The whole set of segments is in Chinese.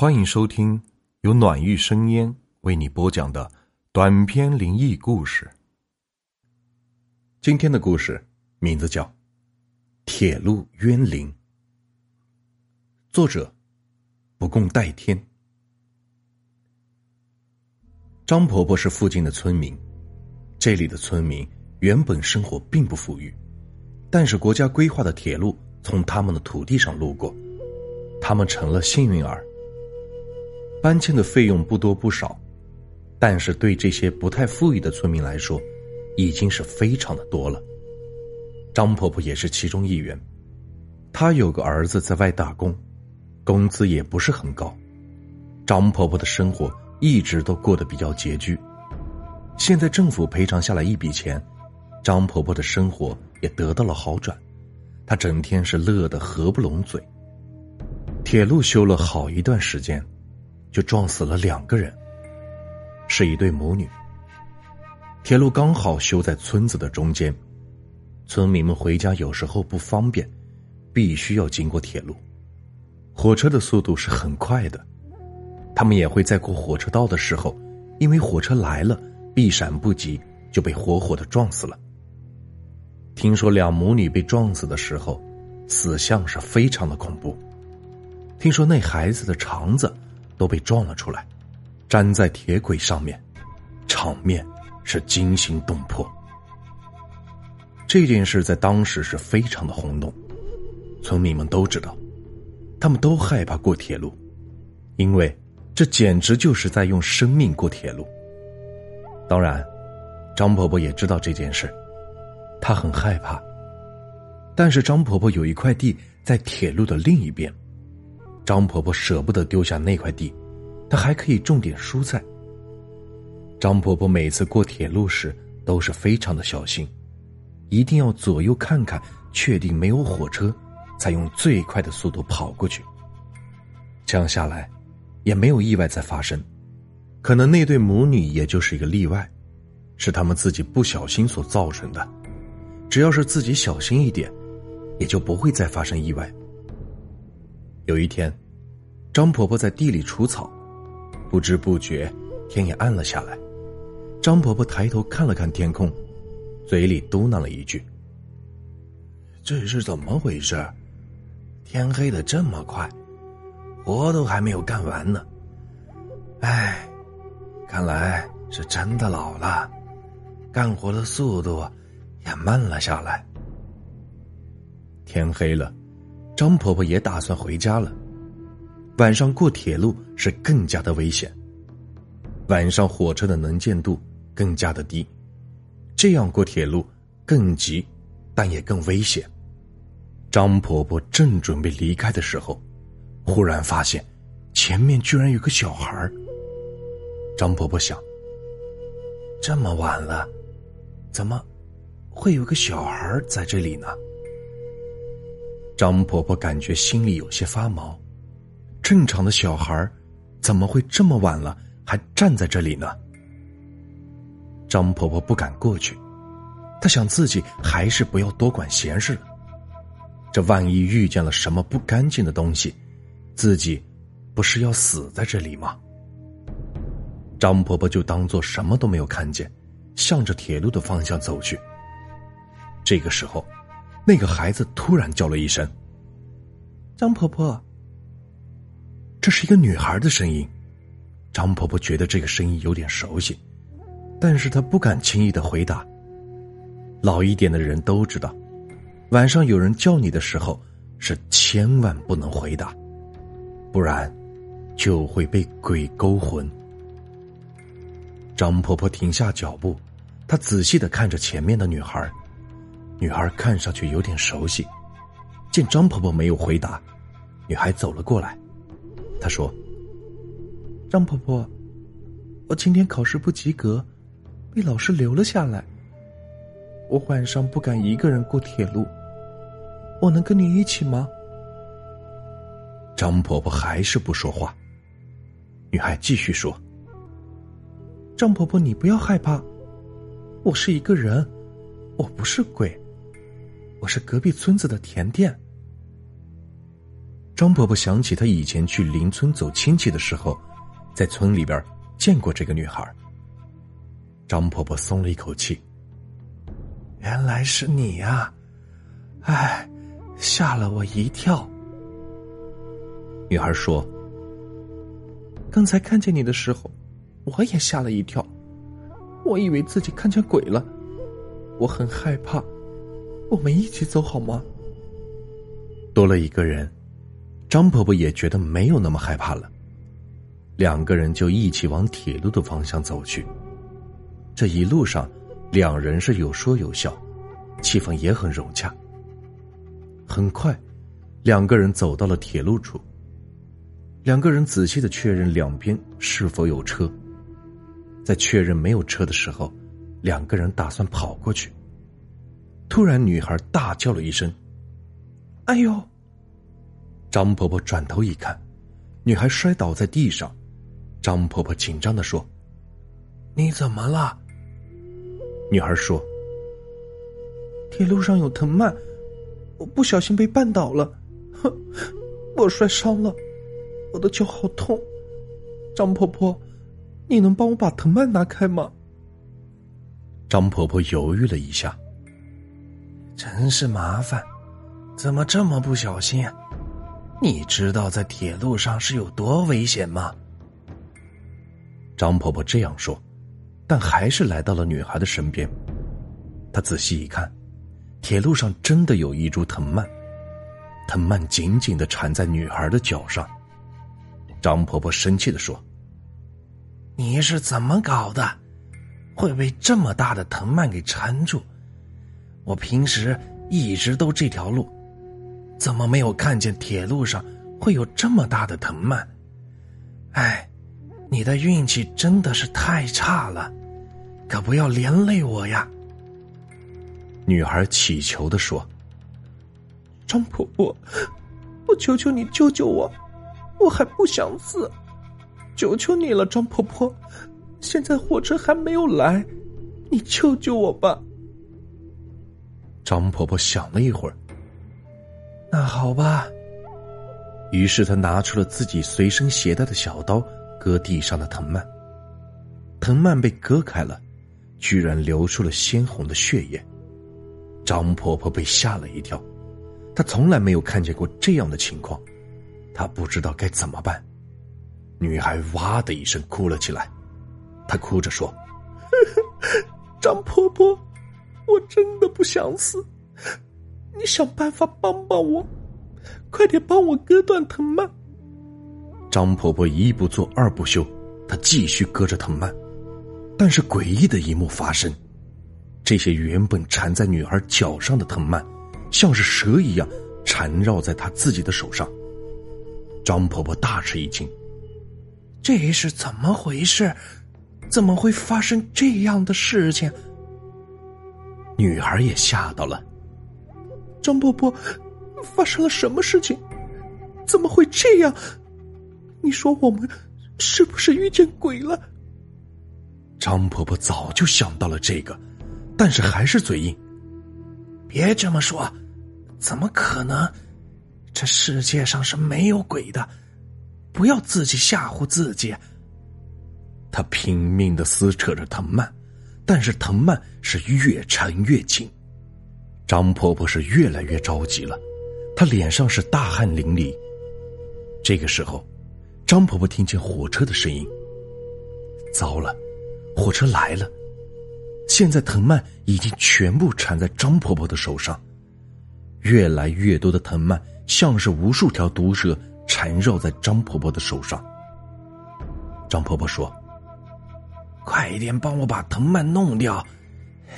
欢迎收听由暖玉生烟为你播讲的短篇灵异故事。今天的故事名字叫《铁路冤灵》，作者不共戴天。张婆婆是附近的村民，这里的村民原本生活并不富裕，但是国家规划的铁路从他们的土地上路过，他们成了幸运儿。搬迁的费用不多不少，但是对这些不太富裕的村民来说，已经是非常的多了。张婆婆也是其中一员，她有个儿子在外打工，工资也不是很高。张婆婆的生活一直都过得比较拮据，现在政府赔偿下来一笔钱，张婆婆的生活也得到了好转，她整天是乐得合不拢嘴。铁路修了好一段时间。就撞死了两个人，是一对母女。铁路刚好修在村子的中间，村民们回家有时候不方便，必须要经过铁路。火车的速度是很快的，他们也会在过火车道的时候，因为火车来了，避闪不及，就被活活的撞死了。听说两母女被撞死的时候，死相是非常的恐怖。听说那孩子的肠子。都被撞了出来，粘在铁轨上面，场面是惊心动魄。这件事在当时是非常的轰动，村民们都知道，他们都害怕过铁路，因为这简直就是在用生命过铁路。当然，张婆婆也知道这件事，她很害怕。但是张婆婆有一块地在铁路的另一边。张婆婆舍不得丢下那块地，她还可以种点蔬菜。张婆婆每次过铁路时都是非常的小心，一定要左右看看，确定没有火车，才用最快的速度跑过去。这样下来，也没有意外再发生。可能那对母女也就是一个例外，是他们自己不小心所造成的。只要是自己小心一点，也就不会再发生意外。有一天，张婆婆在地里除草，不知不觉天也暗了下来。张婆婆抬头看了看天空，嘴里嘟囔了一句：“这是怎么回事？天黑的这么快，活都还没有干完呢。哎，看来是真的老了，干活的速度也慢了下来。”天黑了。张婆婆也打算回家了。晚上过铁路是更加的危险。晚上火车的能见度更加的低，这样过铁路更急，但也更危险。张婆婆正准备离开的时候，忽然发现前面居然有个小孩张婆婆想：这么晚了，怎么会有个小孩在这里呢？张婆婆感觉心里有些发毛，正常的小孩怎么会这么晚了还站在这里呢？张婆婆不敢过去，她想自己还是不要多管闲事了。这万一遇见了什么不干净的东西，自己不是要死在这里吗？张婆婆就当做什么都没有看见，向着铁路的方向走去。这个时候。那个孩子突然叫了一声：“张婆婆。”这是一个女孩的声音。张婆婆觉得这个声音有点熟悉，但是她不敢轻易的回答。老一点的人都知道，晚上有人叫你的时候，是千万不能回答，不然就会被鬼勾魂。张婆婆停下脚步，她仔细的看着前面的女孩。女孩看上去有点熟悉，见张婆婆没有回答，女孩走了过来。她说：“张婆婆，我今天考试不及格，被老师留了下来。我晚上不敢一个人过铁路，我能跟你一起吗？”张婆婆还是不说话。女孩继续说：“张婆婆，你不要害怕，我是一个人，我不是鬼。”我是隔壁村子的甜甜。张婆婆想起她以前去邻村走亲戚的时候，在村里边见过这个女孩。张婆婆松了一口气。原来是你呀！哎，吓了我一跳。女孩说：“刚才看见你的时候，我也吓了一跳，我以为自己看见鬼了，我很害怕。我们一起走好吗？”多了一个人，张婆婆也觉得没有那么害怕了。两个人就一起往铁路的方向走去。这一路上。两人是有说有笑，气氛也很融洽。很快，两个人走到了铁路处。两个人仔细的确认两边是否有车。在确认没有车的时候，两个人打算跑过去。突然，女孩大叫了一声：“哎呦！”张婆婆转头一看，女孩摔倒在地上。张婆婆紧张的说：“你怎么了？”女孩说：“铁路上有藤蔓，我不小心被绊倒了，哼，我摔伤了，我的脚好痛。张婆婆，你能帮我把藤蔓拿开吗？”张婆婆犹豫了一下，真是麻烦，怎么这么不小心？你知道在铁路上是有多危险吗？张婆婆这样说。但还是来到了女孩的身边。他仔细一看，铁路上真的有一株藤蔓，藤蔓紧紧的缠在女孩的脚上。张婆婆生气的说：“你是怎么搞的？会被这么大的藤蔓给缠住？我平时一直都这条路，怎么没有看见铁路上会有这么大的藤蔓？哎，你的运气真的是太差了。”可不要连累我呀！女孩乞求的说：“张婆婆，我求求你救救我，我还不想死，求求你了，张婆婆！现在火车还没有来，你救救我吧！”张婆婆想了一会儿，那好吧。于是她拿出了自己随身携带的小刀，割地上的藤蔓，藤蔓被割开了。居然流出了鲜红的血液，张婆婆被吓了一跳，她从来没有看见过这样的情况，她不知道该怎么办。女孩哇的一声哭了起来，她哭着说：“ 张婆婆，我真的不想死，你想办法帮帮我，快点帮我割断藤蔓。”张婆婆一不做二不休，她继续割着藤蔓。但是诡异的一幕发生，这些原本缠在女孩脚上的藤蔓，像是蛇一样缠绕在她自己的手上。张婆婆大吃一惊，这是怎么回事？怎么会发生这样的事情？女孩也吓到了。张婆婆，发生了什么事情？怎么会这样？你说我们是不是遇见鬼了？张婆婆早就想到了这个，但是还是嘴硬。别这么说，怎么可能？这世界上是没有鬼的，不要自己吓唬自己。她拼命的撕扯着藤蔓，但是藤蔓是越缠越紧。张婆婆是越来越着急了，她脸上是大汗淋漓。这个时候，张婆婆听见火车的声音，糟了！火车来了，现在藤蔓已经全部缠在张婆婆的手上，越来越多的藤蔓像是无数条毒蛇缠绕在张婆婆的手上。张婆婆说：“快一点帮我把藤蔓弄掉，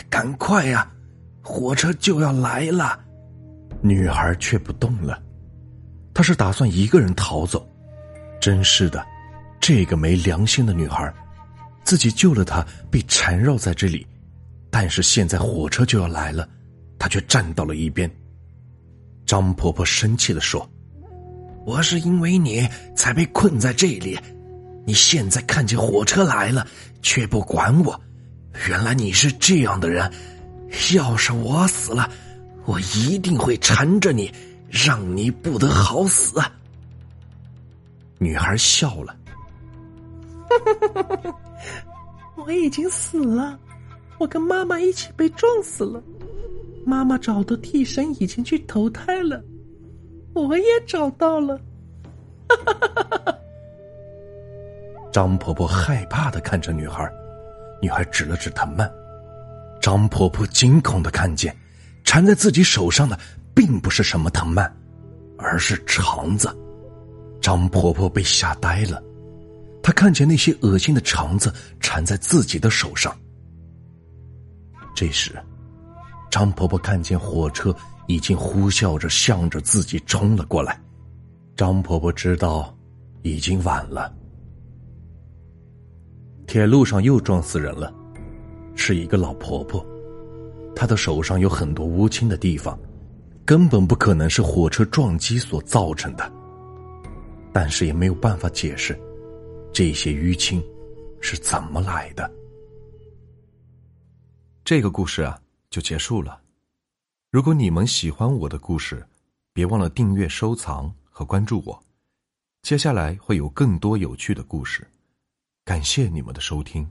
赶快呀，火车就要来了。”女孩却不动了，她是打算一个人逃走。真是的，这个没良心的女孩。自己救了她，被缠绕在这里，但是现在火车就要来了，他却站到了一边。张婆婆生气的说：“我是因为你才被困在这里，你现在看见火车来了却不管我，原来你是这样的人。要是我死了，我一定会缠着你，让你不得好死。”女孩笑了。我已经死了，我跟妈妈一起被撞死了。妈妈找的替身已经去投胎了，我也找到了。张婆婆害怕的看着女孩，女孩指了指藤蔓。张婆婆惊恐的看见，缠在自己手上的并不是什么藤蔓，而是肠子。张婆婆被吓呆了，她看见那些恶心的肠子缠在自己的手上。这时，张婆婆看见火车已经呼啸着向着自己冲了过来，张婆婆知道，已经晚了。铁路上又撞死人了，是一个老婆婆，她的手上有很多乌青的地方，根本不可能是火车撞击所造成的。但是也没有办法解释，这些淤青是怎么来的。这个故事啊，就结束了。如果你们喜欢我的故事，别忘了订阅、收藏和关注我。接下来会有更多有趣的故事。感谢你们的收听。